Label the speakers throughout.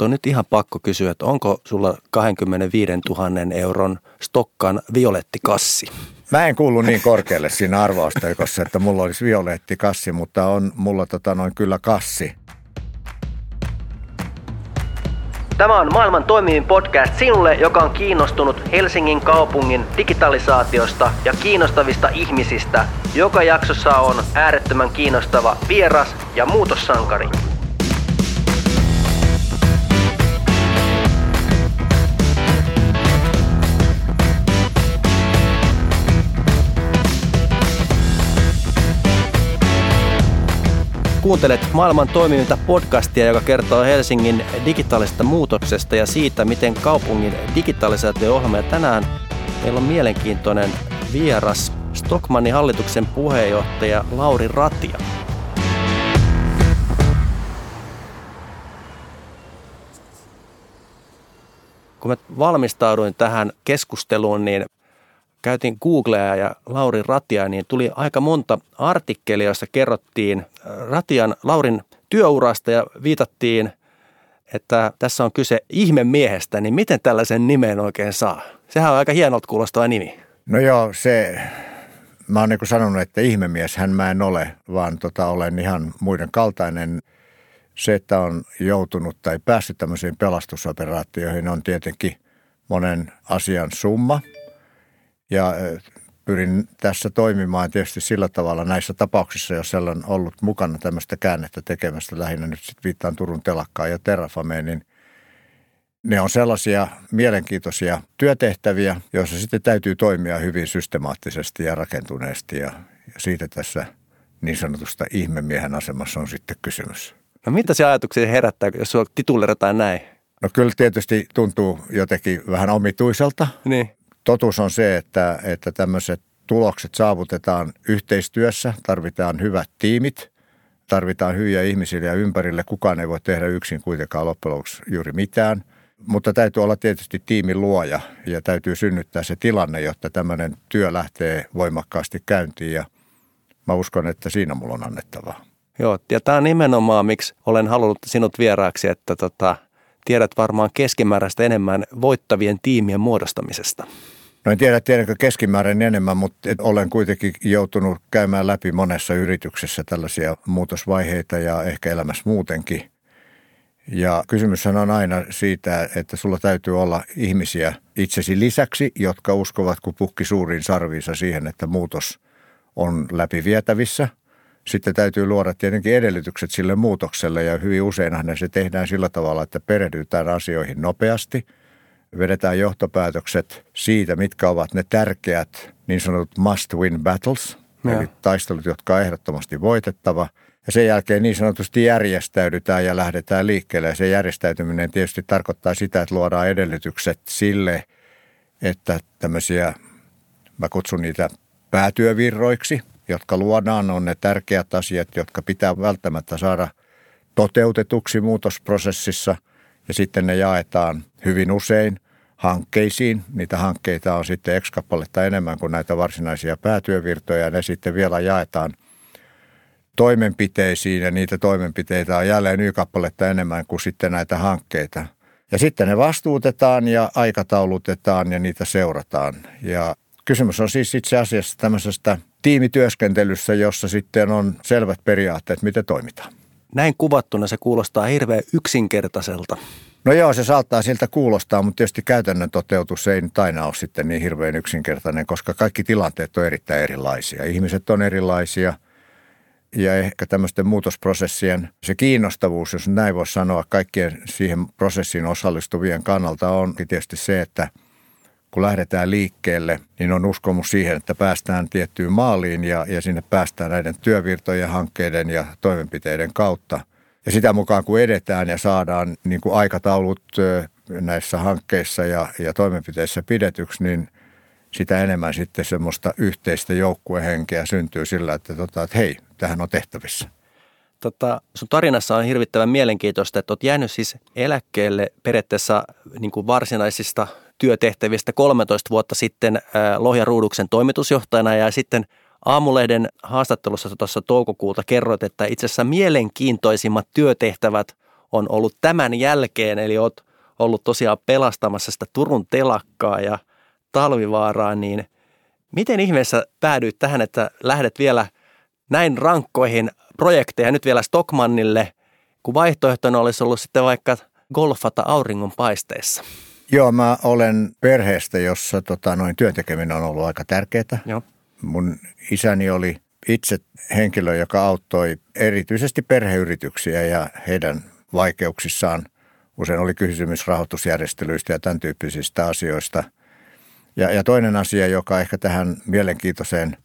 Speaker 1: Mut on nyt ihan pakko kysyä, että onko sulla 25 000 euron Stokkan violettikassi?
Speaker 2: Mä en kuulu niin korkealle siinä arvausteikossa, että mulla olisi violettikassi, mutta on mulla tota noin kyllä kassi.
Speaker 3: Tämä on maailman toimivin podcast sinulle, joka on kiinnostunut Helsingin kaupungin digitalisaatiosta ja kiinnostavista ihmisistä. Joka jaksossa on äärettömän kiinnostava vieras ja muutossankari. Kuuntelet maailman toimivinta podcastia, joka kertoo Helsingin digitaalisesta muutoksesta ja siitä, miten kaupungin digitalisaatio-ohjelma. Ja tänään meillä on mielenkiintoinen vieras, Stockmannin hallituksen puheenjohtaja Lauri Ratia. Kun mä valmistauduin tähän keskusteluun, niin käytin Googlea ja Lauri Ratia, niin tuli aika monta artikkelia, joissa kerrottiin äh, Ratian, Laurin työurasta ja viitattiin, että tässä on kyse ihmemiehestä, niin miten tällaisen nimen oikein saa? Sehän on aika hienolta kuulostava nimi.
Speaker 2: No joo, se, mä oon niin sanonut, että ihmemies hän mä en ole, vaan tota, olen ihan muiden kaltainen. Se, että on joutunut tai päässyt tämmöisiin pelastusoperaatioihin on tietenkin monen asian summa – ja pyrin tässä toimimaan tietysti sillä tavalla näissä tapauksissa, jos siellä on ollut mukana tämmöistä käännettä tekemästä, lähinnä nyt sitten viittaan Turun telakkaan ja Terrafameen, niin ne on sellaisia mielenkiintoisia työtehtäviä, joissa sitten täytyy toimia hyvin systemaattisesti ja rakentuneesti ja, ja siitä tässä niin sanotusta ihmemiehen asemassa on sitten kysymys.
Speaker 1: No mitä se ajatuksia herättää, jos sinua tituleerataan näin?
Speaker 2: No kyllä tietysti tuntuu jotenkin vähän omituiselta.
Speaker 1: Niin
Speaker 2: totuus on se, että, että tämmöiset tulokset saavutetaan yhteistyössä, tarvitaan hyvät tiimit, tarvitaan hyviä ihmisiä ja ympärille. Kukaan ei voi tehdä yksin kuitenkaan loppujen lopuksi juuri mitään. Mutta täytyy olla tietysti tiimin luoja ja täytyy synnyttää se tilanne, jotta tämmöinen työ lähtee voimakkaasti käyntiin ja mä uskon, että siinä mulla on annettavaa.
Speaker 1: Joo, ja tämä on nimenomaan, miksi olen halunnut sinut vieraaksi, että tota, tiedät varmaan keskimääräistä enemmän voittavien tiimien muodostamisesta.
Speaker 2: No en tiedä, tiedänkö keskimäärin enemmän, mutta olen kuitenkin joutunut käymään läpi monessa yrityksessä tällaisia muutosvaiheita ja ehkä elämässä muutenkin. Ja kysymys on aina siitä, että sulla täytyy olla ihmisiä itsesi lisäksi, jotka uskovat kuin pukki suuriin sarviinsa siihen, että muutos on läpivietävissä. Sitten täytyy luoda tietenkin edellytykset sille muutokselle ja hyvin useinhan se tehdään sillä tavalla, että perehdytään asioihin nopeasti – vedetään johtopäätökset siitä, mitkä ovat ne tärkeät niin sanotut must win battles, ja. eli taistelut, jotka on ehdottomasti voitettava. Ja sen jälkeen niin sanotusti järjestäydytään ja lähdetään liikkeelle. Ja se järjestäytyminen tietysti tarkoittaa sitä, että luodaan edellytykset sille, että tämmöisiä, mä kutsun niitä päätyövirroiksi, jotka luodaan, on ne tärkeät asiat, jotka pitää välttämättä saada toteutetuksi muutosprosessissa – ja sitten ne jaetaan hyvin usein hankkeisiin. Niitä hankkeita on sitten x enemmän kuin näitä varsinaisia päätyövirtoja ja ne sitten vielä jaetaan toimenpiteisiin ja niitä toimenpiteitä on jälleen y-kappaletta enemmän kuin sitten näitä hankkeita. Ja sitten ne vastuutetaan ja aikataulutetaan ja niitä seurataan. Ja kysymys on siis itse asiassa tämmöisestä tiimityöskentelyssä, jossa sitten on selvät periaatteet, miten toimitaan
Speaker 1: näin kuvattuna se kuulostaa hirveän yksinkertaiselta.
Speaker 2: No joo, se saattaa siltä kuulostaa, mutta tietysti käytännön toteutus ei nyt aina ole sitten niin hirveän yksinkertainen, koska kaikki tilanteet on erittäin erilaisia. Ihmiset on erilaisia ja ehkä tämmöisten muutosprosessien se kiinnostavuus, jos näin voisi sanoa, kaikkien siihen prosessiin osallistuvien kannalta on tietysti se, että – kun lähdetään liikkeelle, niin on uskomus siihen, että päästään tiettyyn maaliin ja, ja sinne päästään näiden työvirtojen, hankkeiden ja toimenpiteiden kautta. Ja sitä mukaan kun edetään ja saadaan niin kuin aikataulut näissä hankkeissa ja, ja toimenpiteissä pidetyksi, niin sitä enemmän sitten semmoista yhteistä joukkuehenkeä syntyy sillä, että, tota, että hei, tähän on tehtävissä.
Speaker 1: Tota, sun tarinassa on hirvittävän mielenkiintoista, että olet jäänyt siis eläkkeelle periaatteessa niin kuin varsinaisista työtehtävistä 13 vuotta sitten Lohja Ruuduksen toimitusjohtajana. Ja sitten Aamulehden haastattelussa tuossa toukokuuta kerroit, että itse asiassa mielenkiintoisimmat työtehtävät
Speaker 3: on ollut tämän jälkeen, eli olet ollut tosiaan pelastamassa sitä Turun telakkaa ja talvivaaraa, niin miten ihmeessä päädyit tähän, että lähdet vielä näin rankkoihin projekteja nyt vielä Stockmannille, kun vaihtoehtona olisi ollut sitten vaikka golfata auringon paisteessa?
Speaker 2: Joo, mä olen perheestä, jossa tota, noin työntekeminen on ollut aika tärkeää. Joo. Mun isäni oli itse henkilö, joka auttoi erityisesti perheyrityksiä ja heidän vaikeuksissaan. Usein oli kysymys rahoitusjärjestelyistä ja tämän tyyppisistä asioista. Ja, ja toinen asia, joka ehkä tähän mielenkiintoiseen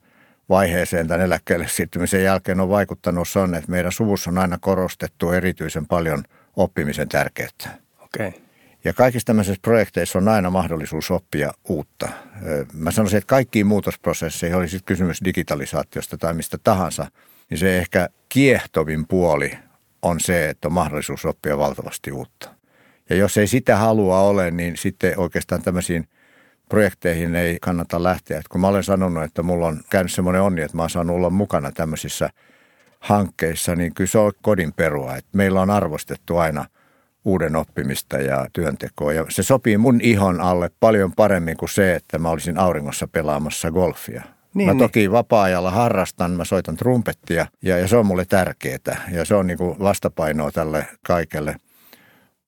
Speaker 2: vaiheeseen tämän eläkkeelle siirtymisen jälkeen on vaikuttanut, on, että meidän suvussa on aina korostettu erityisen paljon oppimisen tärkeyttä.
Speaker 3: Okei. Okay.
Speaker 2: Ja kaikissa tämmöisissä projekteissa on aina mahdollisuus oppia uutta. Mä sanoisin, että kaikkiin muutosprosesseihin, oli sitten kysymys digitalisaatiosta tai mistä tahansa, niin se ehkä kiehtovin puoli on se, että on mahdollisuus oppia valtavasti uutta. Ja jos ei sitä halua ole, niin sitten oikeastaan tämmöisiin projekteihin ei kannata lähteä. Et kun mä olen sanonut, että mulla on käynyt semmoinen onni, että mä oon saanut olla mukana tämmöisissä hankkeissa, niin kyllä se on kodin perua. Et meillä on arvostettu aina uuden oppimista ja työntekoa. Ja se sopii mun ihon alle paljon paremmin kuin se, että mä olisin auringossa pelaamassa golfia. Niin, mä niin. toki niin. vapaa-ajalla harrastan, mä soitan trumpettia ja, ja se on mulle tärkeää. Ja se on niin kuin vastapainoa tälle kaikelle.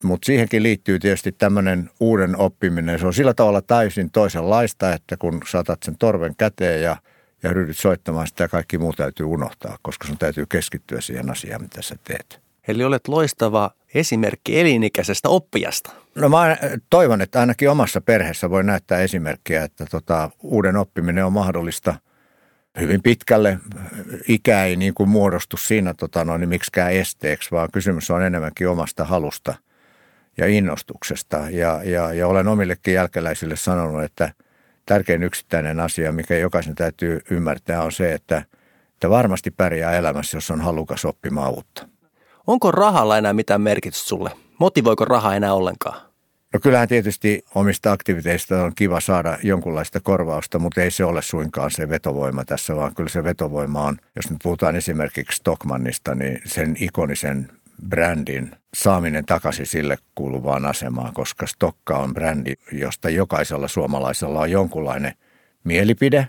Speaker 2: Mutta siihenkin liittyy tietysti tämmöinen uuden oppiminen. Se on sillä tavalla täysin toisenlaista, että kun saatat sen torven käteen ja, ja ryhdyt soittamaan sitä, kaikki muu täytyy unohtaa, koska sun täytyy keskittyä siihen asiaan, mitä sä teet.
Speaker 3: Eli olet loistava esimerkki elinikäisestä oppijasta.
Speaker 2: No mä toivon, että ainakin omassa perheessä voi näyttää esimerkkiä, että tota, uuden oppiminen on mahdollista hyvin pitkälle. Ikä ei niin kuin muodostu siinä tota, noin, niin miksikään esteeksi, vaan kysymys on enemmänkin omasta halusta ja innostuksesta. Ja, ja, ja olen omillekin jälkeläisille sanonut, että tärkein yksittäinen asia, mikä jokaisen täytyy ymmärtää, on se, että, että varmasti pärjää elämässä, jos on halukas oppimaan uutta.
Speaker 3: Onko rahalla enää mitään merkitystä sulle? Motivoiko raha enää ollenkaan?
Speaker 2: No kyllähän tietysti omista aktiviteista on kiva saada jonkunlaista korvausta, mutta ei se ole suinkaan se vetovoima tässä, vaan kyllä se vetovoima on, jos nyt puhutaan esimerkiksi Stockmannista, niin sen ikonisen brändin saaminen takaisin sille kuuluvaan asemaan, koska Stokka on brändi, josta jokaisella suomalaisella on jonkunlainen mielipide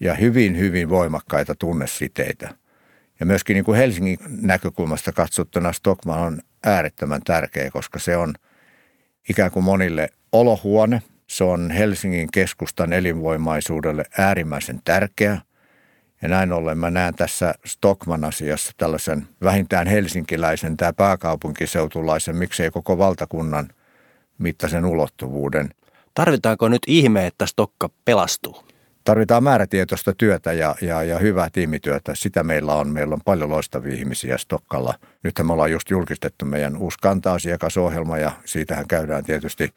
Speaker 2: ja hyvin, hyvin voimakkaita tunnesiteitä. Ja myöskin niin kuin Helsingin näkökulmasta katsottuna Stockman on äärettömän tärkeä, koska se on ikään kuin monille olohuone. Se on Helsingin keskustan elinvoimaisuudelle äärimmäisen tärkeä. Ja näin ollen mä näen tässä Stockman-asiassa tällaisen vähintään helsinkiläisen tai pääkaupunkiseutulaisen, miksei koko valtakunnan mittaisen ulottuvuuden.
Speaker 3: Tarvitaanko nyt ihme, että Stokka pelastuu?
Speaker 2: Tarvitaan määrätietoista työtä ja, ja, ja hyvää tiimityötä. Sitä meillä on. Meillä on paljon loistavia ihmisiä Stokkalla. Nyt me ollaan just julkistettu meidän uusi kanta-asiakasohjelma ja siitähän käydään tietysti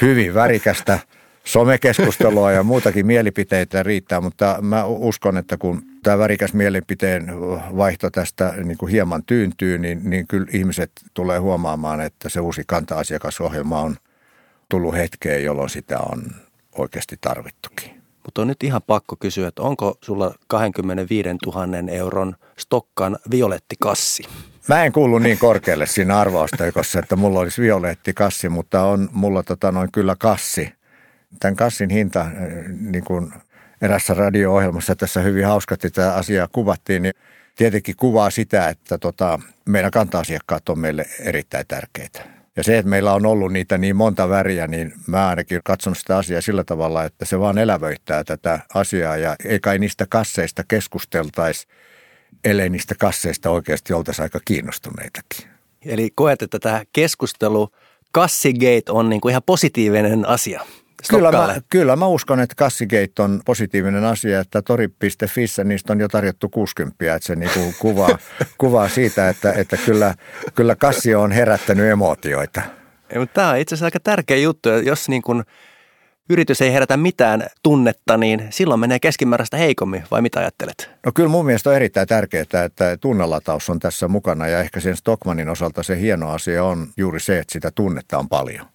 Speaker 2: hyvin värikästä somekeskustelua ja muutakin mielipiteitä riittää, mutta mä uskon, että kun tämä värikäs mielipiteen vaihto tästä niin kuin hieman tyyntyy, niin, niin kyllä ihmiset tulee huomaamaan, että se uusi kanta-asiakasohjelma on tullut hetkeen, jolloin sitä on oikeasti tarvittukin.
Speaker 3: Mutta on nyt ihan pakko kysyä, että onko sulla 25 000 euron Stokkan violettikassi?
Speaker 2: Mä en kuulu niin korkealle siinä arvausteikossa, että mulla olisi violettikassi, mutta on mulla tota noin kyllä kassi. Tämän kassin hinta, äh, niin kuin erässä radio-ohjelmassa tässä hyvin hauskasti tätä asiaa kuvattiin, niin tietenkin kuvaa sitä, että tota, meidän kanta-asiakkaat on meille erittäin tärkeitä. Ja se, että meillä on ollut niitä niin monta väriä, niin mä ainakin katson sitä asiaa sillä tavalla, että se vaan elävöittää tätä asiaa ja ei kai niistä kasseista keskusteltaisi, ellei niistä kasseista oikeasti oltaisi aika kiinnostuneitakin.
Speaker 3: Eli koet, että tämä keskustelu Kassigate on niin kuin ihan positiivinen asia.
Speaker 2: Kyllä mä, kyllä mä uskon, että Kassigate on positiivinen asia, että tori.fissä niistä on jo tarjottu 60, että se niinku kuvaa, kuvaa siitä, että, että kyllä, kyllä kassi on herättänyt emootioita.
Speaker 3: Ja, mutta tämä on itse asiassa aika tärkeä juttu, jos niin kuin yritys ei herätä mitään tunnetta, niin silloin menee keskimääräistä heikommin, vai mitä ajattelet?
Speaker 2: No kyllä mun mielestä on erittäin tärkeää, että tunnelataus on tässä mukana ja ehkä sen Stockmanin osalta se hieno asia on juuri se, että sitä tunnetta on paljon.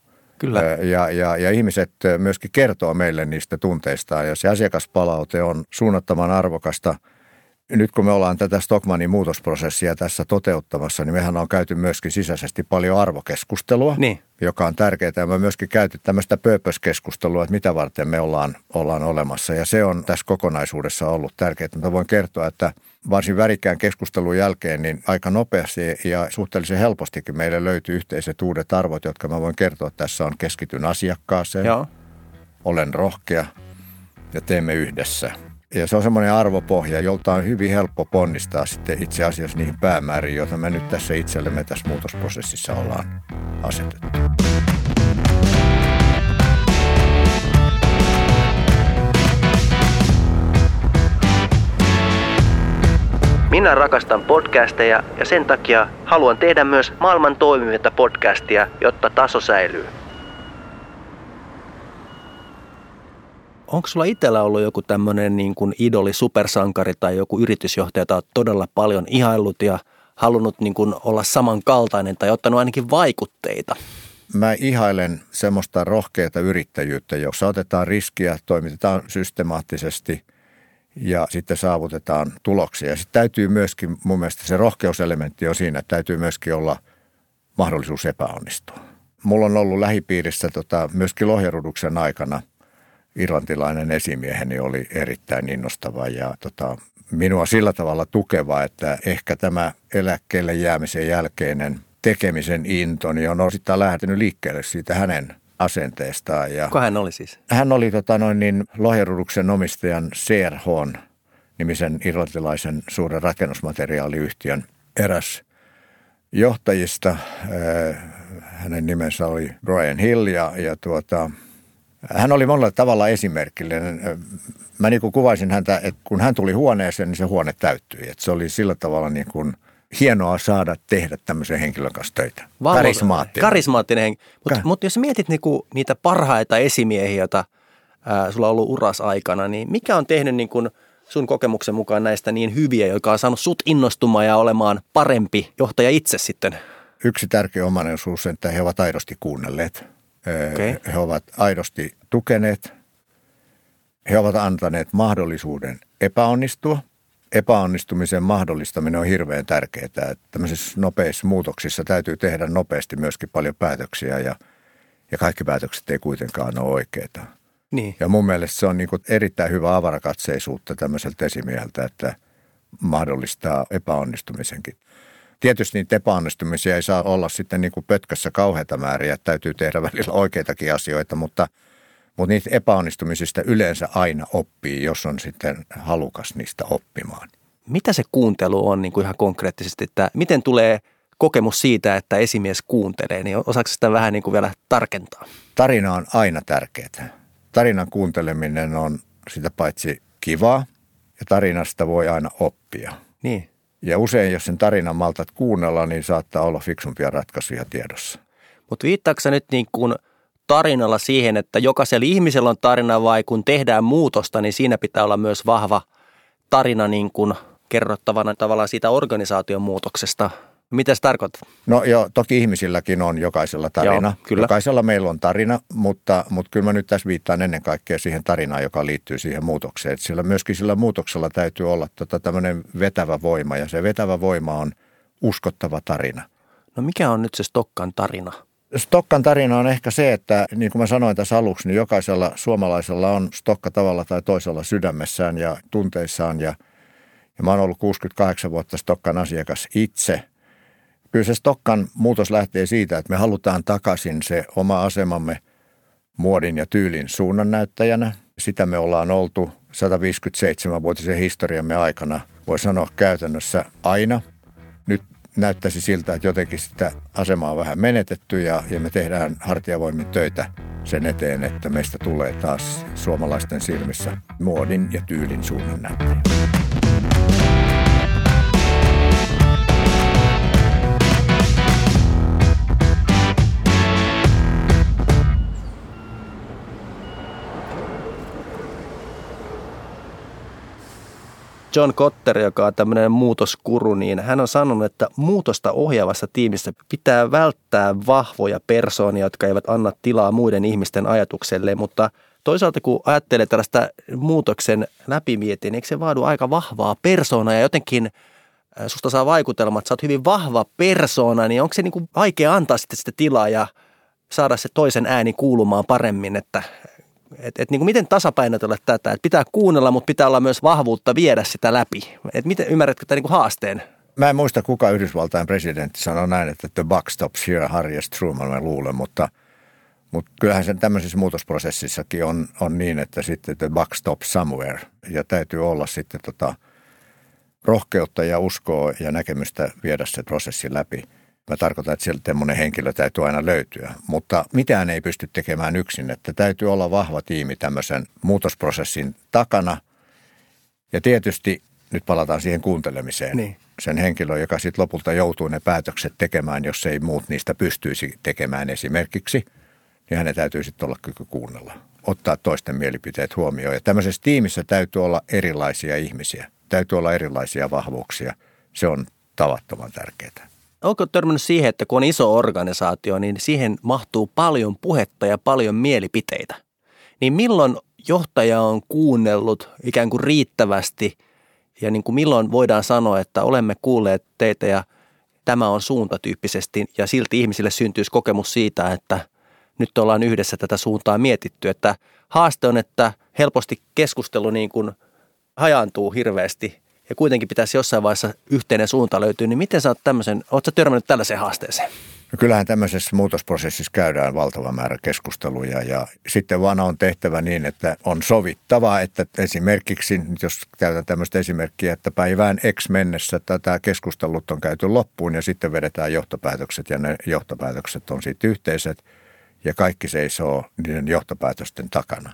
Speaker 3: Kyllä.
Speaker 2: Ja, ja, ja ihmiset myöskin kertoo meille niistä tunteistaan ja se asiakaspalaute on suunnattoman arvokasta. nyt kun me ollaan tätä Stockmanin muutosprosessia tässä toteuttamassa, niin mehän on käyty myöskin sisäisesti paljon arvokeskustelua,
Speaker 1: niin.
Speaker 2: joka on tärkeää. Ja me myöskin käyty tämmöistä purpose-keskustelua, että mitä varten me ollaan, ollaan olemassa. Ja se on tässä kokonaisuudessa ollut tärkeää. Mä voin kertoa, että varsin värikkään keskustelun jälkeen niin aika nopeasti ja suhteellisen helpostikin meille löytyy yhteiset uudet arvot, jotka mä voin kertoa. Tässä on keskityn asiakkaaseen,
Speaker 1: Joo.
Speaker 2: olen rohkea ja teemme yhdessä – ja se on semmoinen arvopohja, jolta on hyvin helppo ponnistaa sitten itse asiassa niihin päämääriin, joita me nyt tässä itsellemme tässä muutosprosessissa ollaan asetettu.
Speaker 1: Minä rakastan podcasteja ja sen takia haluan tehdä myös maailman toimivinta podcastia, jotta taso säilyy. onko sulla itsellä ollut joku tämmöinen niin kuin idoli, supersankari tai joku yritysjohtaja, jota olet todella paljon ihaillut ja halunnut niin kuin olla samankaltainen tai ottanut ainakin vaikutteita?
Speaker 2: Mä ihailen semmoista rohkeata yrittäjyyttä, jossa otetaan riskiä, toimitetaan systemaattisesti ja sitten saavutetaan tuloksia. Ja sitten täytyy myöskin, mun mielestä se rohkeuselementti on siinä, että täytyy myöskin olla mahdollisuus epäonnistua. Mulla on ollut lähipiirissä tota, myöskin lohjaruduksen aikana – irlantilainen esimieheni oli erittäin innostava ja tota, minua sillä tavalla tukeva, että ehkä tämä eläkkeelle jäämisen jälkeinen tekemisen into niin on osittain lähtenyt liikkeelle siitä hänen asenteestaan. Ja
Speaker 1: Kuka hän oli siis?
Speaker 2: Hän oli tota, noin niin, Lohjaruduksen omistajan CRH nimisen irlantilaisen suuren rakennusmateriaaliyhtiön eräs johtajista. Hänen nimensä oli Brian Hill ja, ja tuota, hän oli monella tavalla esimerkillinen. Mä niin kuin kuvaisin häntä, että kun hän tuli huoneeseen, niin se huone täyttyi. Että se oli sillä tavalla niin kuin hienoa saada tehdä tämmöisen henkilön kanssa töitä.
Speaker 1: Valvo, karismaattinen. Karismaattinen. Mutta mut jos mietit niinku niitä parhaita esimiehiä, joita ää, sulla on ollut uras aikana, niin mikä on tehnyt niin kuin sun kokemuksen mukaan näistä niin hyviä, joka on saanut sut innostumaan ja olemaan parempi johtaja itse sitten?
Speaker 2: Yksi tärkeä omaisuus, että he ovat aidosti kuunnelleet Okay. He ovat aidosti tukeneet. He ovat antaneet mahdollisuuden epäonnistua. Epäonnistumisen mahdollistaminen on hirveän tärkeää. Että tämmöisissä nopeissa muutoksissa täytyy tehdä nopeasti myöskin paljon päätöksiä ja, ja kaikki päätökset ei kuitenkaan ole oikeita.
Speaker 1: Niin.
Speaker 2: Ja mun mielestä se on niin erittäin hyvä avarakatseisuutta tämmöiseltä esimieheltä, että mahdollistaa epäonnistumisenkin. Tietysti niitä epäonnistumisia ei saa olla sitten niin kuin pötkössä kauheita määriä, että täytyy tehdä välillä oikeitakin asioita, mutta, mutta niitä epäonnistumisista yleensä aina oppii, jos on sitten halukas niistä oppimaan.
Speaker 1: Mitä se kuuntelu on niin kuin ihan konkreettisesti, että miten tulee kokemus siitä, että esimies kuuntelee, niin osaako sitä vähän niin kuin vielä tarkentaa?
Speaker 2: Tarina on aina tärkeää. Tarinan kuunteleminen on sitä paitsi kivaa ja tarinasta voi aina oppia.
Speaker 1: Niin.
Speaker 2: Ja usein, jos sen tarinan maltat kuunnella, niin saattaa olla fiksumpia ratkaisuja tiedossa.
Speaker 1: Mutta viittaako nyt niin kuin tarinalla siihen, että jokaisella ihmisellä on tarina vai kun tehdään muutosta, niin siinä pitää olla myös vahva tarina niin kuin kerrottavana tavallaan siitä organisaation muutoksesta – mitä se tarkoittaa?
Speaker 2: No joo, toki ihmisilläkin on jokaisella tarina. Joo, kyllä. Jokaisella meillä on tarina, mutta, mutta kyllä mä nyt tässä viittaan ennen kaikkea siihen tarinaan, joka liittyy siihen muutokseen. Että sillä myöskin sillä muutoksella täytyy olla tota tämmöinen vetävä voima ja se vetävä voima on uskottava tarina.
Speaker 1: No mikä on nyt se Stokkan tarina?
Speaker 2: Stokkan tarina on ehkä se, että niin kuin mä sanoin tässä aluksi, niin jokaisella suomalaisella on Stokka tavalla tai toisella sydämessään ja tunteissaan. Ja, ja mä oon ollut 68 vuotta Stokkan asiakas itse – Kyllä se Stokkan muutos lähtee siitä, että me halutaan takaisin se oma asemamme muodin ja tyylin suunnannäyttäjänä. Sitä me ollaan oltu 157-vuotisen historiamme aikana, voi sanoa käytännössä aina. Näyttäisi siltä, että jotenkin sitä asemaa on vähän menetetty ja, ja me tehdään hartiavoimin töitä sen eteen, että meistä tulee taas suomalaisten silmissä muodin ja tyylin suunnannäyttäjä.
Speaker 1: John Cotter, joka on tämmöinen muutoskuru, niin hän on sanonut, että muutosta ohjaavassa tiimissä pitää välttää vahvoja persoonia, jotka eivät anna tilaa muiden ihmisten ajatukselle, mutta toisaalta kun ajattelee tällaista muutoksen läpimietin, niin eikö se vaadu aika vahvaa persoonaa? Ja jotenkin äh, susta saa vaikutelma, että sä oot hyvin vahva persoona, niin onko se niin kuin vaikea antaa sitten sitä tilaa ja saada se toisen ääni kuulumaan paremmin, että et, et niin kuin miten tasapainotella tätä, että pitää kuunnella, mutta pitää olla myös vahvuutta viedä sitä läpi. Et miten ymmärrätkö tämän niin kuin haasteen?
Speaker 2: Mä en muista, kuka Yhdysvaltain presidentti sanoi näin, että the buck stops here, Harry Truman, mä luulen, mutta, mutta kyllähän sen tämmöisessä muutosprosessissakin on, on niin, että sitten the buck stops somewhere ja täytyy olla sitten tota rohkeutta ja uskoa ja näkemystä viedä se prosessi läpi. Mä tarkoitan, että sieltä semmoinen henkilö täytyy aina löytyä, mutta mitään ei pysty tekemään yksin, että täytyy olla vahva tiimi tämmöisen muutosprosessin takana. Ja tietysti nyt palataan siihen kuuntelemiseen. Niin. Sen henkilön, joka sitten lopulta joutuu ne päätökset tekemään, jos ei muut niistä pystyisi tekemään esimerkiksi, niin hänen täytyy sitten olla kyky kuunnella, ottaa toisten mielipiteet huomioon. Ja tämmöisessä tiimissä täytyy olla erilaisia ihmisiä, täytyy olla erilaisia vahvuuksia. Se on tavattoman tärkeää.
Speaker 1: Onko törmännyt siihen, että kun on iso organisaatio, niin siihen mahtuu paljon puhetta ja paljon mielipiteitä? Niin milloin johtaja on kuunnellut ikään kuin riittävästi – ja niin kuin milloin voidaan sanoa, että olemme kuulleet teitä ja tämä on suunta tyyppisesti ja silti ihmisille syntyisi kokemus siitä, että nyt ollaan yhdessä tätä suuntaa mietitty. Että haaste on, että helposti keskustelu niin kuin hajaantuu hirveästi ja kuitenkin pitäisi jossain vaiheessa yhteinen suunta löytyä, niin miten sä oot tämmöisen, ootko törmännyt tällaiseen haasteeseen?
Speaker 2: No kyllähän tämmöisessä muutosprosessissa käydään valtava määrä keskusteluja ja sitten vaan on tehtävä niin, että on sovittava, että esimerkiksi, jos käytän tämmöistä esimerkkiä, että päivään X mennessä tätä keskustelut on käyty loppuun ja sitten vedetään johtopäätökset ja ne johtopäätökset on sitten yhteiset ja kaikki seisoo niiden johtopäätösten takana.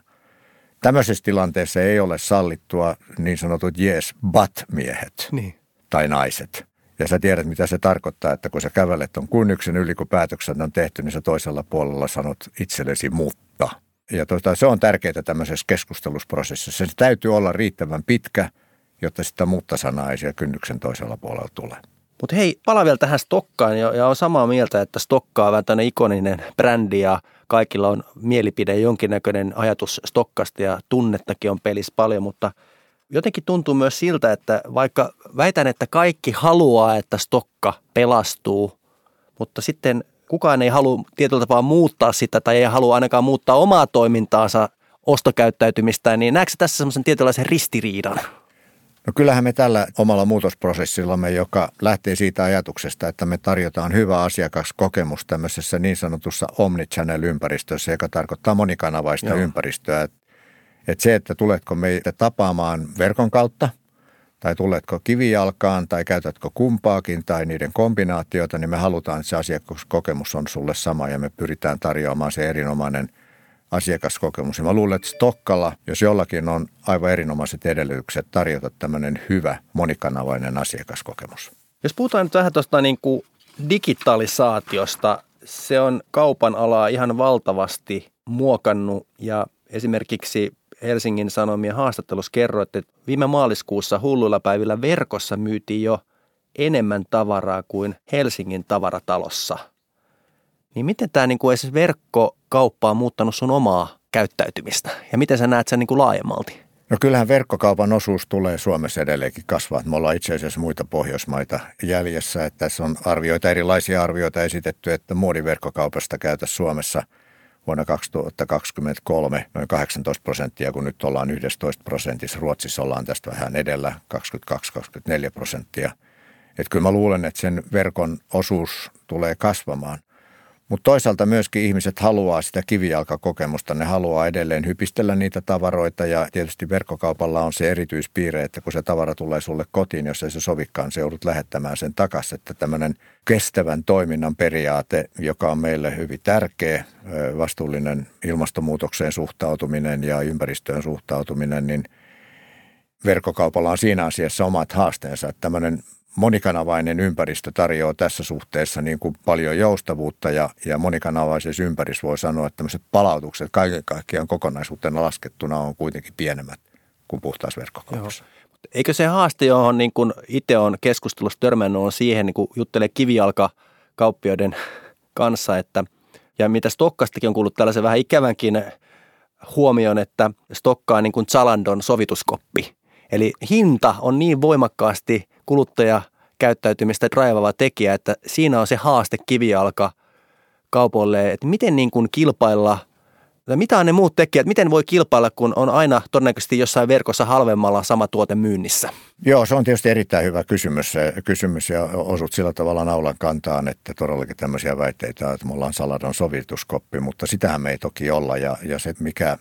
Speaker 2: Tämmöisessä tilanteessa ei ole sallittua niin sanotut yes but miehet niin. tai naiset – ja sä tiedät, mitä se tarkoittaa, että kun sä kävelet on kynnyksen yli, kun päätökset on tehty, niin sä toisella puolella sanot itsellesi mutta. Ja tuota, se on tärkeää tämmöisessä keskustelusprosessissa. Se täytyy olla riittävän pitkä, jotta sitä mutta sanaa ei siellä kynnyksen toisella puolella tule.
Speaker 1: Mutta hei, pala vielä tähän Stokkaan ja, ja on samaa mieltä, että Stokka on vähän ikoninen brändi ja kaikilla on mielipide, jonkinnäköinen ajatus Stokkasta ja tunnettakin on pelissä paljon, mutta – jotenkin tuntuu myös siltä, että vaikka väitän, että kaikki haluaa, että stokka pelastuu, mutta sitten kukaan ei halua tietyllä tapaa muuttaa sitä tai ei halua ainakaan muuttaa omaa toimintaansa ostokäyttäytymistään, niin näetkö tässä semmoisen tietynlaisen ristiriidan?
Speaker 2: No kyllähän me tällä omalla muutosprosessillamme, joka lähtee siitä ajatuksesta, että me tarjotaan hyvä asiakaskokemus tämmöisessä niin sanotussa omnichannel-ympäristössä, joka tarkoittaa monikanavaista Joo. ympäristöä. Että se, että tuletko meitä tapaamaan verkon kautta tai tuletko kivijalkaan tai käytätkö kumpaakin tai niiden kombinaatiota, niin me halutaan, että se asiakaskokemus on sulle sama ja me pyritään tarjoamaan se erinomainen asiakaskokemus. Ja mä luulen, että Stokkalla, jos jollakin on aivan erinomaiset edellytykset tarjota tämmöinen hyvä monikanavainen asiakaskokemus.
Speaker 1: Jos puhutaan nyt vähän tuosta niin kuin digitalisaatiosta, se on kaupan alaa ihan valtavasti muokannut ja esimerkiksi Helsingin Sanomien haastattelussa kerroit, että viime maaliskuussa hulluilla päivillä verkossa myytiin jo enemmän tavaraa kuin Helsingin tavaratalossa. Niin miten tämä niin kuin esimerkiksi verkkokauppa on muuttanut sun omaa käyttäytymistä ja miten sä näet sen niin kuin laajemmalti?
Speaker 2: No kyllähän verkkokaupan osuus tulee Suomessa edelleenkin kasvaa. Me ollaan itse asiassa muita Pohjoismaita jäljessä. Että tässä on arvioita, erilaisia arvioita esitetty, että muodiverkkokaupasta käytä Suomessa – vuonna 2023 noin 18 prosenttia, kun nyt ollaan 11 prosentissa. Ruotsissa ollaan tästä vähän edellä, 22-24 prosenttia. Että kyllä mä luulen, että sen verkon osuus tulee kasvamaan. Mutta toisaalta myöskin ihmiset haluaa sitä kivijalkakokemusta. Ne haluaa edelleen hypistellä niitä tavaroita ja tietysti verkkokaupalla on se erityispiirre, että kun se tavara tulee sulle kotiin, jos ei se sovikaan, se joudut lähettämään sen takaisin. Että tämmöinen kestävän toiminnan periaate, joka on meille hyvin tärkeä, vastuullinen ilmastonmuutokseen suhtautuminen ja ympäristöön suhtautuminen, niin verkkokaupalla on siinä asiassa omat haasteensa. Että tämmöinen monikanavainen ympäristö tarjoaa tässä suhteessa niin kuin paljon joustavuutta ja, ja monikanavaisessa ympäristössä voi sanoa, että tämmöiset palautukset kaiken kaikkiaan kokonaisuutena laskettuna on kuitenkin pienemmät kuin puhtaassa verkkokaupassa.
Speaker 1: Eikö se haaste, johon niin kuin itse on keskustelussa törmännyt, on siihen, niin kuin juttelee kivijalkakauppioiden kanssa, että ja mitä Stokkastakin on kuullut tällaisen vähän ikävänkin huomioon, että stokkaa niin kuin Zalandon sovituskoppi. Eli hinta on niin voimakkaasti kuluttaja käyttäytymistä draivava tekijä, että siinä on se haaste kivijalka kaupoille, että miten niin kuin kilpailla – mitä on ne muut tekijät? Miten voi kilpailla, kun on aina todennäköisesti jossain verkossa halvemmalla sama tuote myynnissä?
Speaker 2: Joo, se on tietysti erittäin hyvä kysymys, kysymys ja osut sillä tavalla naulan kantaan, että todellakin tämmöisiä väitteitä, että me ollaan Saladon sovituskoppi, mutta sitähän me ei toki olla ja, ja se, mikä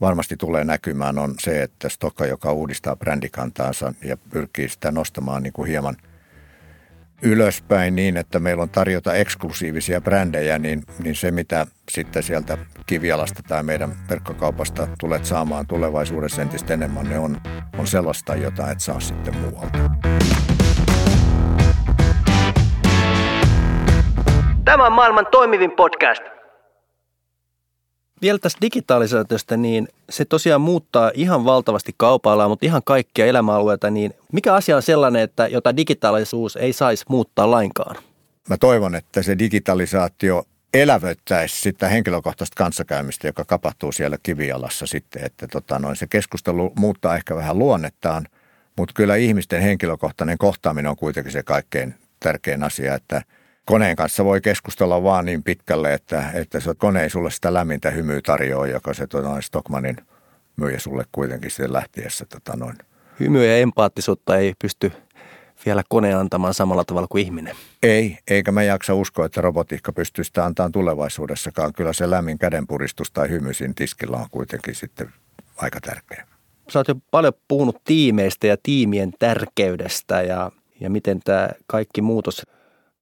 Speaker 2: varmasti tulee näkymään on se, että Stokka, joka uudistaa brändikantaansa ja pyrkii sitä nostamaan niin kuin hieman – ylöspäin niin, että meillä on tarjota eksklusiivisia brändejä, niin, niin se mitä sitten sieltä kivialasta tai meidän verkkokaupasta tulet saamaan tulevaisuudessa entistä enemmän, ne on, on sellaista, jota et saa sitten muualta.
Speaker 1: Tämä on maailman toimivin podcast – vielä tästä digitalisaatiosta, niin se tosiaan muuttaa ihan valtavasti kaupalla, mutta ihan kaikkia elämäalueita, niin mikä asia on sellainen, että jota digitaalisuus ei saisi muuttaa lainkaan?
Speaker 2: Mä toivon, että se digitalisaatio elävöittäisi sitä henkilökohtaista kanssakäymistä, joka kapahtuu siellä kivialassa sitten, että tota noin, se keskustelu muuttaa ehkä vähän luonnettaan, mutta kyllä ihmisten henkilökohtainen kohtaaminen on kuitenkin se kaikkein tärkein asia, että – koneen kanssa voi keskustella vaan niin pitkälle, että, että se kone ei sulle sitä lämmintä hymyä tarjoa, joka se tota, Stockmanin myyjä sulle kuitenkin sitten lähtiessä. Tota, noin.
Speaker 1: Hymyä ja empaattisuutta ei pysty vielä kone antamaan samalla tavalla kuin ihminen.
Speaker 2: Ei, eikä mä jaksa uskoa, että robotiikka pystyy sitä antamaan tulevaisuudessakaan. Kyllä se lämmin kädenpuristus tai hymy siinä tiskillä on kuitenkin sitten aika tärkeä.
Speaker 1: Sä oot jo paljon puhunut tiimeistä ja tiimien tärkeydestä ja, ja miten tämä kaikki muutos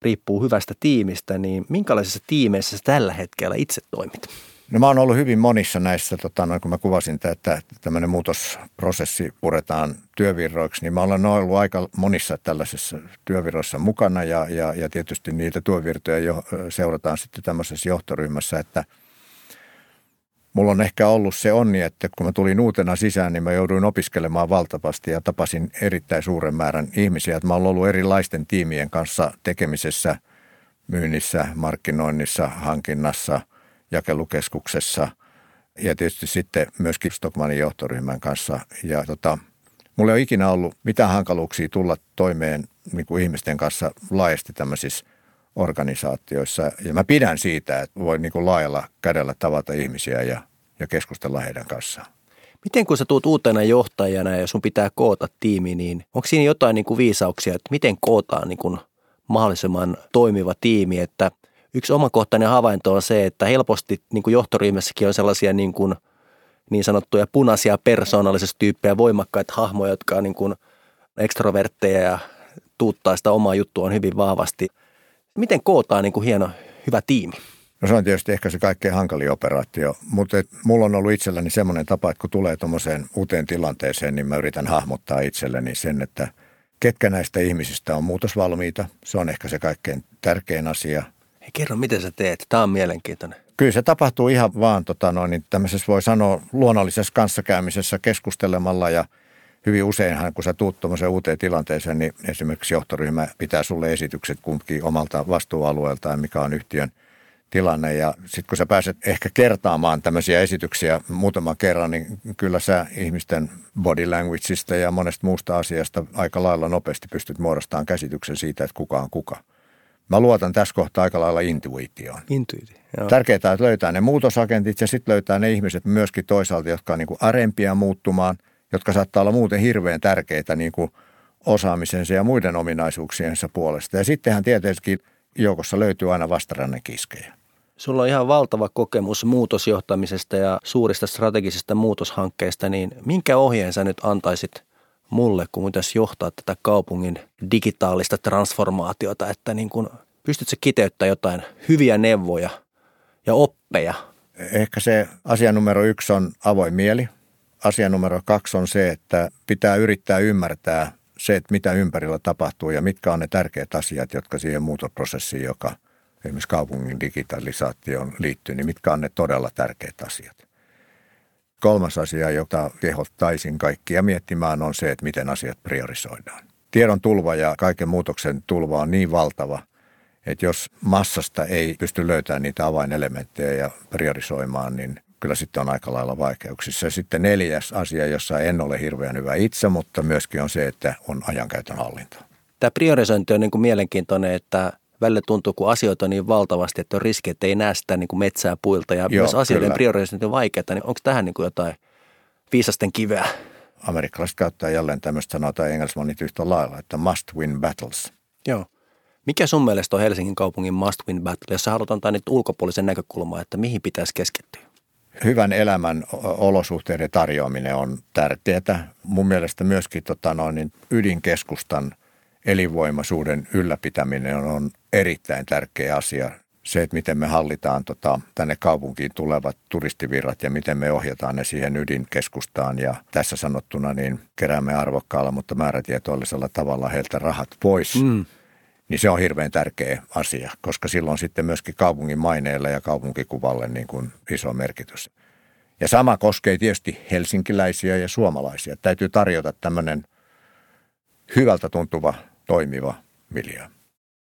Speaker 1: riippuu hyvästä tiimistä, niin minkälaisissa tiimeissä sä tällä hetkellä itse toimit?
Speaker 2: No mä oon ollut hyvin monissa näissä, tota, noin kun mä kuvasin, että tämmöinen muutosprosessi puretaan työvirroiksi, niin mä olen ollut aika monissa tällaisissa työvirroissa mukana ja, ja, ja tietysti niitä työvirtoja jo seurataan sitten tämmöisessä johtoryhmässä, että – Mulla on ehkä ollut se onni, että kun mä tulin uutena sisään, niin mä jouduin opiskelemaan valtavasti ja tapasin erittäin suuren määrän ihmisiä. Että mä olen ollut erilaisten tiimien kanssa tekemisessä, myynnissä, markkinoinnissa, hankinnassa, jakelukeskuksessa ja tietysti sitten myöskin Stockmanin johtoryhmän kanssa. Ja tota, mulla ei ole ikinä ollut mitään hankaluuksia tulla toimeen niin kuin ihmisten kanssa laajasti tämmöisissä organisaatioissa. Ja mä pidän siitä, että voi niin kuin laajalla kädellä tavata ihmisiä ja, ja keskustella heidän kanssaan.
Speaker 1: Miten kun sä tuut uutena johtajana ja sun pitää koota tiimi, niin onko siinä jotain niin kuin viisauksia, että miten kootaan niin kuin mahdollisimman toimiva tiimi, että yksi omakohtainen havainto on se, että helposti niin kuin johtoryhmässäkin on sellaisia niin, kuin, niin sanottuja punaisia persoonallisuustyyppejä, voimakkaita hahmoja, jotka on niin kuin ekstrovertteja ja tuuttaa sitä omaa juttua hyvin vahvasti – Miten kootaan niin kuin hieno, hyvä tiimi?
Speaker 2: No se on tietysti ehkä se kaikkein hankalin operaatio, mutta et, mulla on ollut itselläni semmoinen tapa, että kun tulee tuommoiseen uuteen tilanteeseen, niin mä yritän hahmottaa itselleni sen, että ketkä näistä ihmisistä on muutosvalmiita. Se on ehkä se kaikkein tärkein asia.
Speaker 1: Hei, kerro, miten sä teet? Tämä on mielenkiintoinen.
Speaker 2: Kyllä se tapahtuu ihan vaan tota noin, niin tämmöisessä voi sanoa luonnollisessa kanssakäymisessä keskustelemalla ja – hyvin useinhan, kun sä tuut tuommoiseen uuteen tilanteeseen, niin esimerkiksi johtoryhmä pitää sulle esitykset kumpikin omalta vastuualueeltaan, mikä on yhtiön tilanne. Ja sitten kun sä pääset ehkä kertaamaan tämmöisiä esityksiä muutaman kerran, niin kyllä sä ihmisten body languageista ja monesta muusta asiasta aika lailla nopeasti pystyt muodostamaan käsityksen siitä, että kuka on kuka. Mä luotan tässä kohtaa aika lailla intuitioon.
Speaker 1: Intuitio,
Speaker 2: Tärkeää, että löytää ne muutosagentit ja sitten löytää ne ihmiset myöskin toisaalta, jotka on niin kuin arempia muuttumaan – jotka saattaa olla muuten hirveän tärkeitä niin kuin osaamisensa ja muiden ominaisuuksiensa puolesta. Ja sittenhän tietysti joukossa löytyy aina vastaranne kiskejä.
Speaker 1: Sulla on ihan valtava kokemus muutosjohtamisesta ja suurista strategisista muutoshankkeista, niin minkä ohjeen sä nyt antaisit mulle, kun pitäisi johtaa tätä kaupungin digitaalista transformaatiota, että niin kun, pystytkö kiteyttämään jotain hyviä neuvoja ja oppeja?
Speaker 2: Ehkä se asia numero yksi on avoin mieli asia numero kaksi on se, että pitää yrittää ymmärtää se, että mitä ympärillä tapahtuu ja mitkä on ne tärkeät asiat, jotka siihen muutosprosessiin, joka esimerkiksi kaupungin digitalisaatioon liittyy, niin mitkä on ne todella tärkeät asiat. Kolmas asia, jota kehottaisin kaikkia miettimään, on se, että miten asiat priorisoidaan. Tiedon tulva ja kaiken muutoksen tulva on niin valtava, että jos massasta ei pysty löytämään niitä avainelementtejä ja priorisoimaan, niin kyllä sitten on aika lailla vaikeuksissa. Ja sitten neljäs asia, jossa en ole hirveän hyvä itse, mutta myöskin on se, että on ajankäytön hallinta.
Speaker 1: Tämä priorisointi on niin kuin mielenkiintoinen, että välillä tuntuu, kun asioita on niin valtavasti, että on riski, että ei näe sitä niin kuin metsää puilta ja Joo, myös asioiden kyllä. priorisointi on vaikeaa, niin onko tähän niin kuin jotain viisasten kiveä?
Speaker 2: Amerikkalaiset käyttää jälleen tämmöistä sanaa tai yhtä lailla, että must win battles.
Speaker 1: Joo. Mikä sun mielestä on Helsingin kaupungin must win battle, jos sä haluat antaa nyt ulkopuolisen näkökulmaa, että mihin pitäisi keskittyä?
Speaker 2: Hyvän elämän olosuhteiden tarjoaminen on tärkeää. Mun mielestä myöskin tota noin, niin ydinkeskustan elinvoimaisuuden ylläpitäminen on erittäin tärkeä asia. Se, että miten me hallitaan tota, tänne kaupunkiin tulevat turistivirrat ja miten me ohjataan ne siihen ydinkeskustaan. Ja tässä sanottuna niin keräämme arvokkaalla, mutta määrätietoisella tavalla heiltä rahat pois. Mm niin se on hirveän tärkeä asia, koska silloin sitten myöskin kaupungin maineelle ja kaupunkikuvalle niin kuin iso merkitys. Ja sama koskee tietysti helsinkiläisiä ja suomalaisia. Täytyy tarjota tämmöinen hyvältä tuntuva, toimiva miljö.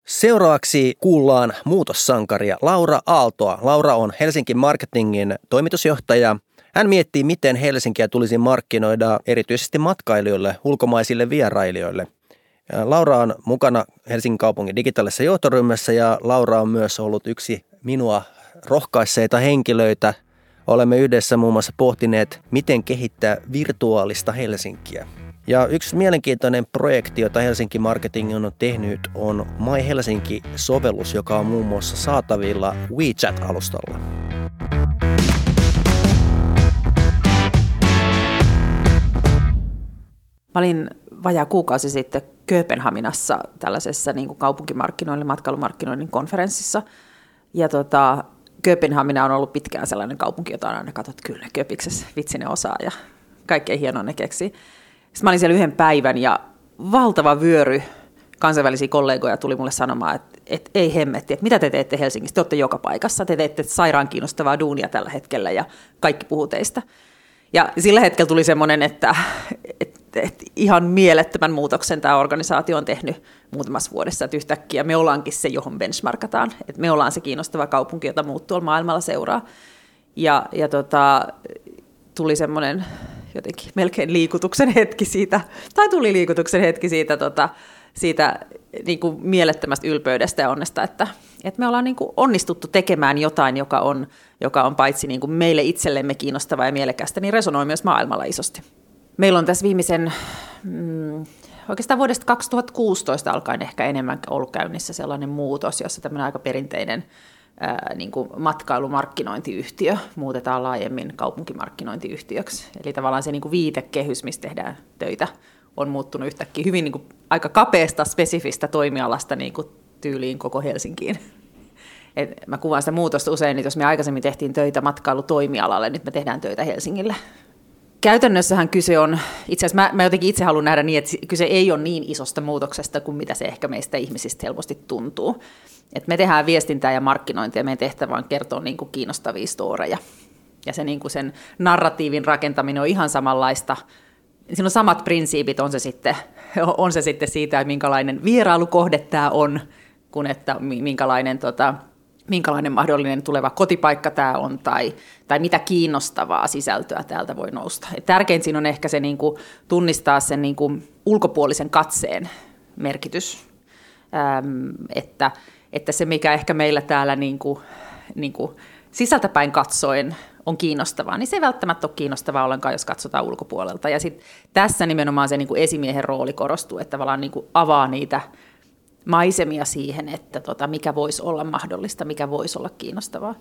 Speaker 1: Seuraavaksi kuullaan muutossankaria Laura Aaltoa. Laura on Helsinki Marketingin toimitusjohtaja. Hän miettii, miten Helsinkiä tulisi markkinoida erityisesti matkailijoille, ulkomaisille vierailijoille – Laura on mukana Helsingin kaupungin digitaalisessa johtoryhmässä ja Laura on myös ollut yksi minua rohkaisseita henkilöitä. Olemme yhdessä muun muassa pohtineet, miten kehittää virtuaalista Helsinkiä. Ja yksi mielenkiintoinen projekti, jota Helsinki Marketing on tehnyt, on My Helsinki-sovellus, joka on muun muassa saatavilla WeChat-alustalla.
Speaker 4: Mä olin vajaa kuukausi sitten Kööpenhaminassa tällaisessa niin kuin kaupunkimarkkinoinnin, matkailumarkkinoinnin konferenssissa. Ja tota, Kööpenhamina on ollut pitkään sellainen kaupunki, jota on aina katsottu, kyllä Köpiksessä vitsi ne osaa ja kaikkein hienoa ne keksi. Sitten mä olin siellä yhden päivän ja valtava vyöry kansainvälisiä kollegoja tuli mulle sanomaan, että, että ei hemmetti, että mitä te teette Helsingissä, te olette joka paikassa, te teette sairaan kiinnostavaa duunia tällä hetkellä ja kaikki puhuu teistä. Ja sillä hetkellä tuli semmoinen, että, että, että ihan mielettömän muutoksen tämä organisaatio on tehnyt muutamassa vuodessa, että yhtäkkiä me ollaankin se, johon benchmarkataan. Että me ollaan se kiinnostava kaupunki, jota muut tuolla maailmalla seuraa. Ja, ja tota, tuli semmoinen jotenkin melkein liikutuksen hetki siitä, tai tuli liikutuksen hetki siitä, tota, siitä niin kuin mielettömästä ylpeydestä ja onnesta, että, että me ollaan niin kuin onnistuttu tekemään jotain, joka on, joka on paitsi niin kuin meille itsellemme kiinnostavaa ja mielekästä, niin resonoi myös maailmalla isosti. Meillä on tässä viimeisen, mm, oikeastaan vuodesta 2016 alkaen ehkä enemmän ollut käynnissä sellainen muutos, jossa tämmöinen aika perinteinen ää, niin kuin matkailumarkkinointiyhtiö muutetaan laajemmin kaupunkimarkkinointiyhtiöksi. Eli tavallaan se niin kuin viitekehys, missä tehdään töitä, on muuttunut yhtäkkiä hyvin niin kuin aika kapeasta, spesifistä toimialasta niin kuin tyyliin koko Helsinkiin. Et mä kuvaan sitä muutosta usein, että jos me aikaisemmin tehtiin töitä matkailutoimialalle, nyt me tehdään töitä Helsingille. Käytännössähän kyse on, itse asiassa mä, mä jotenkin itse haluan nähdä niin, että kyse ei ole niin isosta muutoksesta kuin mitä se ehkä meistä ihmisistä helposti tuntuu. Et me tehdään viestintää ja markkinointia, meidän tehtävä on kertoa niin kuin kiinnostavia storeja. Ja se niin kuin sen narratiivin rakentaminen on ihan samanlaista – siinä on samat prinsiipit, on se sitten, on se sitten siitä, että minkälainen vierailukohde tämä on, kun että minkälainen, tota, minkälainen mahdollinen tuleva kotipaikka tämä on tai, tai mitä kiinnostavaa sisältöä täältä voi nousta. Et tärkein siinä on ehkä se niin kuin, tunnistaa sen niin kuin, ulkopuolisen katseen merkitys, ähm, että, että se mikä ehkä meillä täällä niin kuin, niin kuin, sisältäpäin katsoen on kiinnostavaa, niin se ei välttämättä ole kiinnostavaa ollenkaan, jos katsotaan ulkopuolelta. Ja sit tässä nimenomaan se niin kuin esimiehen rooli korostuu, että tavallaan niin kuin avaa niitä maisemia siihen, että tota, mikä voisi olla mahdollista, mikä voisi olla kiinnostavaa.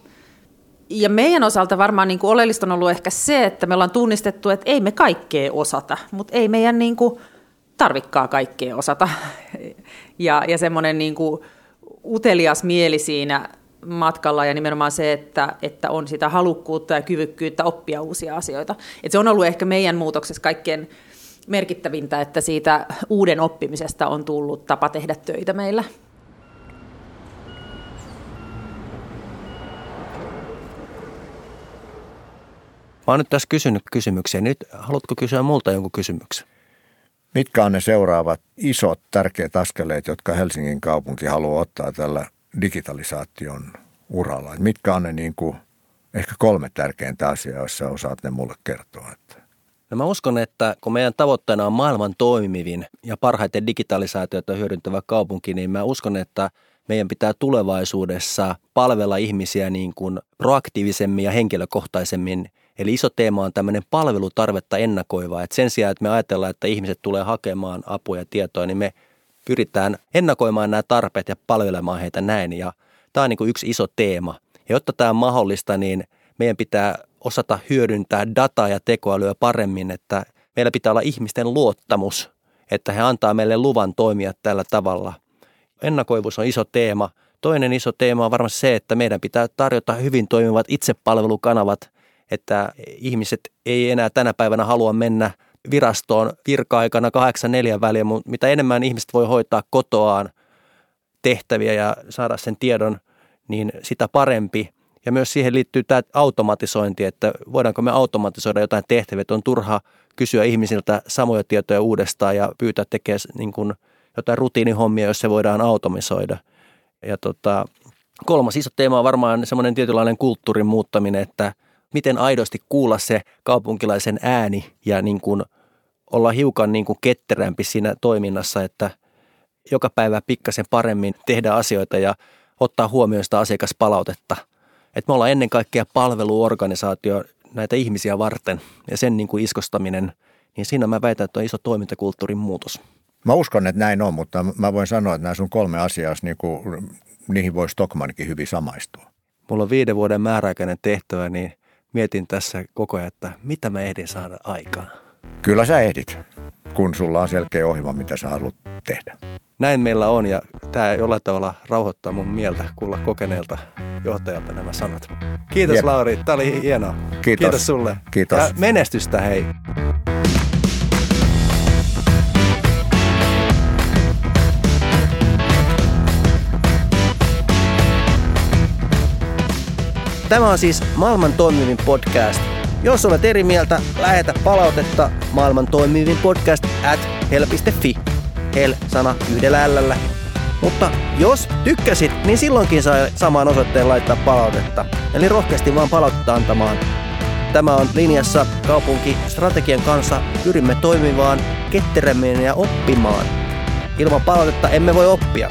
Speaker 4: Ja meidän osalta varmaan niin kuin oleellista on ollut ehkä se, että me ollaan tunnistettu, että ei me kaikkea osata, mutta ei meidän niin kuin tarvikkaa kaikkea osata. Ja, ja semmoinen niin kuin utelias mieli siinä matkalla ja nimenomaan se, että, että on sitä halukkuutta ja kyvykkyyttä oppia uusia asioita. Et se on ollut ehkä meidän muutoksessa kaikkein merkittävintä, että siitä uuden oppimisesta on tullut tapa tehdä töitä meillä.
Speaker 1: Mä oon nyt tässä kysynyt kysymyksiä. Nyt haluatko kysyä multa jonkun kysymyksen?
Speaker 2: Mitkä on ne seuraavat isot tärkeät askeleet, jotka Helsingin kaupunki haluaa ottaa tällä digitalisaation uralla? Mitkä on ne niin kuin ehkä kolme tärkeintä asiaa, joissa osaat ne mulle kertoa. Että.
Speaker 1: No mä uskon, että kun meidän tavoitteena on maailman toimivin ja parhaiten digitalisaatiota hyödyntävä kaupunki, niin mä uskon, että meidän pitää tulevaisuudessa palvella ihmisiä niin kuin proaktiivisemmin ja henkilökohtaisemmin. Eli iso teema on tämmöinen palvelutarvetta ennakoiva. Että sen sijaan, että me ajatellaan, että ihmiset tulee hakemaan apua ja tietoa, niin me pyritään ennakoimaan nämä tarpeet ja palvelemaan heitä näin. Ja tämä on niin kuin yksi iso teema. Ja jotta tämä on mahdollista, niin meidän pitää osata hyödyntää dataa ja tekoälyä paremmin, että meillä pitää olla ihmisten luottamus, että he antaa meille luvan toimia tällä tavalla. Ennakoivuus on iso teema. Toinen iso teema on varmasti se, että meidän pitää tarjota hyvin toimivat itsepalvelukanavat, että ihmiset ei enää tänä päivänä halua mennä virastoon virka-aikana 8-4 väliä, mutta mitä enemmän ihmiset voi hoitaa kotoaan tehtäviä ja saada sen tiedon, niin sitä parempi. Ja myös siihen liittyy tämä automatisointi, että voidaanko me automatisoida jotain tehtäviä, että on turha kysyä ihmisiltä samoja tietoja uudestaan ja pyytää tekemään niin kuin jotain rutiinihommia, jos se voidaan automisoida. Ja tota, kolmas iso teema on varmaan semmoinen tietynlainen kulttuurin muuttaminen, että miten aidosti kuulla se kaupunkilaisen ääni ja niin kuin olla hiukan niin kuin ketterämpi siinä toiminnassa, että joka päivä pikkasen paremmin tehdä asioita ja ottaa huomioon sitä asiakaspalautetta – että me ollaan ennen kaikkea palveluorganisaatio näitä ihmisiä varten ja sen niin kuin iskostaminen, niin siinä mä väitän, että on iso toimintakulttuurin muutos.
Speaker 2: Mä uskon, että näin on, mutta mä voin sanoa, että nämä sun kolme asiaa, niin kuin, niihin voi Stockmankin hyvin samaistua.
Speaker 1: Mulla on viiden vuoden määräaikainen tehtävä, niin mietin tässä koko ajan, että mitä mä ehdin saada aikaan.
Speaker 2: Kyllä sä ehdit, kun sulla on selkeä ohjelma, mitä sä haluat tehdä.
Speaker 1: Näin meillä on ja tämä jollain tavalla rauhoittaa mun mieltä kuulla kokeneelta johtajalta nämä sanat. Kiitos Jep. Lauri, tämä oli hienoa.
Speaker 2: Kiitos.
Speaker 1: Kiitos sulle.
Speaker 2: Kiitos. Ja
Speaker 1: menestystä hei. Tämä on siis maailman toimivin podcast. Jos olet eri mieltä, lähetä palautetta maailman toimivin podcast at hel.fi. Hel-sana yhdellä L mutta jos tykkäsit, niin silloinkin sai samaan osoitteen laittaa palautetta. Eli rohkeasti vaan palautetta antamaan. Tämä on linjassa kaupunkistrategian kanssa. Pyrimme toimimaan ketterämmin ja oppimaan. Ilman palautetta emme voi oppia.